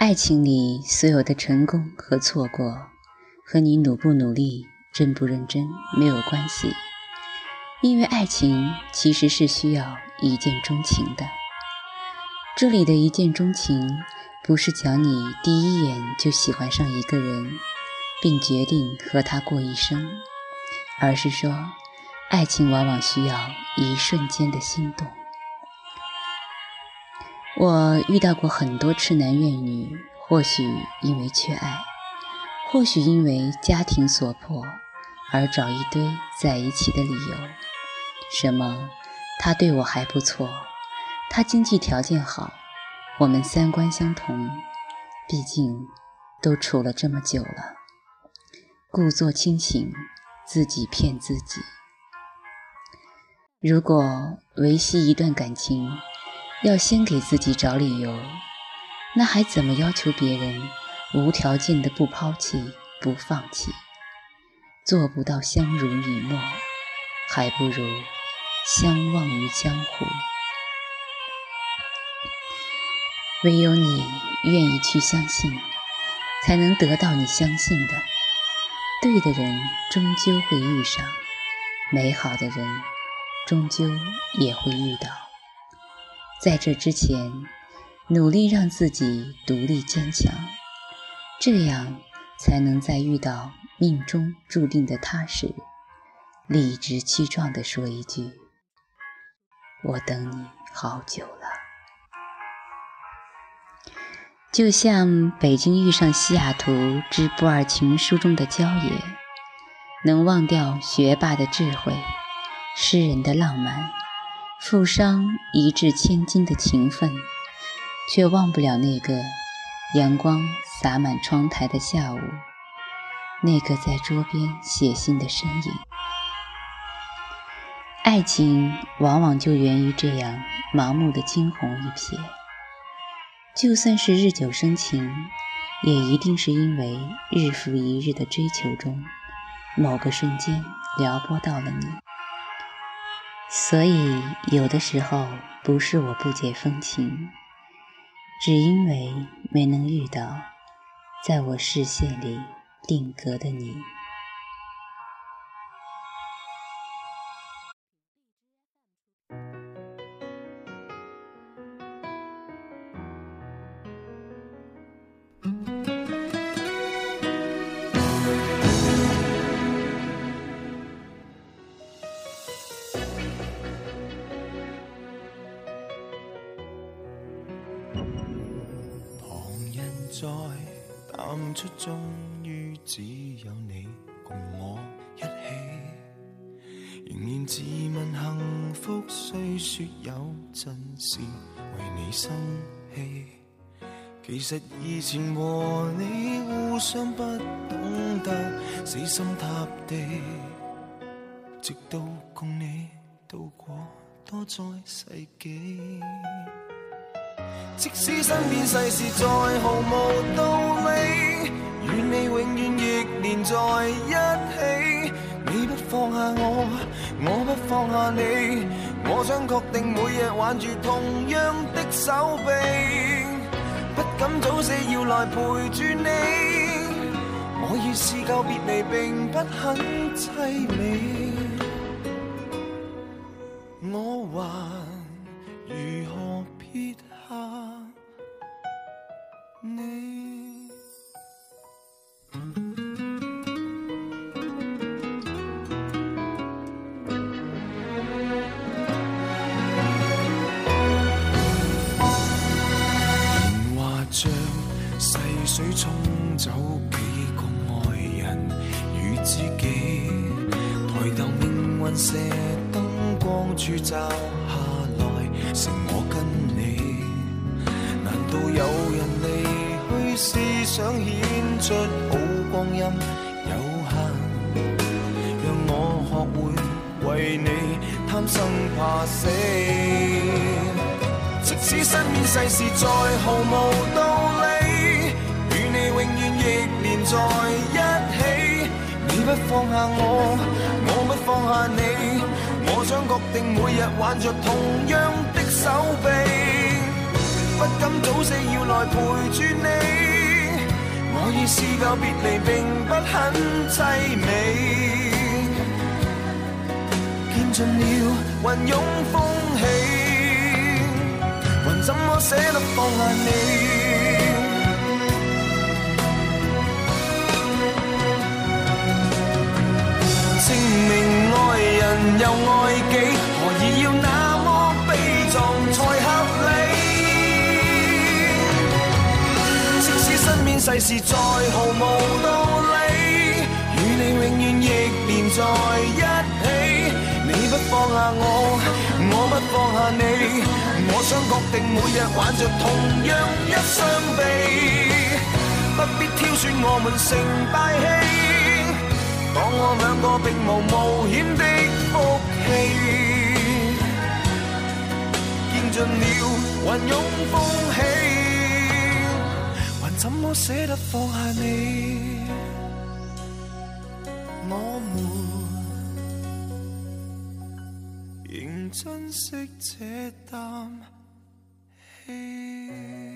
爱情里所有的成功和错过，和你努不努力、认不认真没有关系，因为爱情其实是需要一见钟情的。这里的一见钟情，不是讲你第一眼就喜欢上一个人，并决定和他过一生，而是说，爱情往往需要一瞬间的心动。我遇到过很多痴男怨女，或许因为缺爱，或许因为家庭所迫，而找一堆在一起的理由。什么，他对我还不错，他经济条件好，我们三观相同，毕竟都处了这么久了，故作清醒，自己骗自己。如果维系一段感情，要先给自己找理由，那还怎么要求别人无条件的不抛弃、不放弃？做不到相濡以沫，还不如相忘于江湖。唯有你愿意去相信，才能得到你相信的。对的人终究会遇上，美好的人终究也会遇到。在这之前，努力让自己独立坚强，这样才能在遇到命中注定的他时，理直气壮地说一句：“我等你好久了。”就像北京遇上西雅图之不二情书中的郊野，能忘掉学霸的智慧，诗人的浪漫。富商一掷千金的情分，却忘不了那个阳光洒满窗台的下午，那个在桌边写信的身影。爱情往往就源于这样盲目的惊鸿一瞥，就算是日久生情，也一定是因为日复一日的追求中，某个瞬间撩拨到了你。所以，有的时候不是我不解风情，只因为没能遇到，在我视线里定格的你。当初终于只有你共我一起，仍然自问幸福，虽说有阵时为你生气，其实以前和你互相不懂得死心塌地，直到共你渡过多灾世纪。即使身边世事再毫无道理。你永远亦连在一起，你不放下我，我不放下你，我想确定每日挽住同样的手臂，不敢早死要来陪住你，我已是告别你并不很凄美。那些灯光柱照下来，成我跟你。难道有人离去，思想显出好光阴有限？让我学会为你贪生怕死。即使身边世事再毫无道理，与你永远亦连在一起。你不放下我，我不放下你，我想确定每日挽着同样的手臂，不敢早死要来陪住你，我已试够别离，并不很凄美，见尽了云涌风起，还怎么舍得放下你？世事再毫无道理，与你永远亦连在一起。你不放下我，我不放下你。我想决定每日挽着同样一双臂，不必挑选我们成大器。当我两个并无冒险的福气，见尽了云涌风起。怎么舍得放下你？我们仍珍惜这啖气。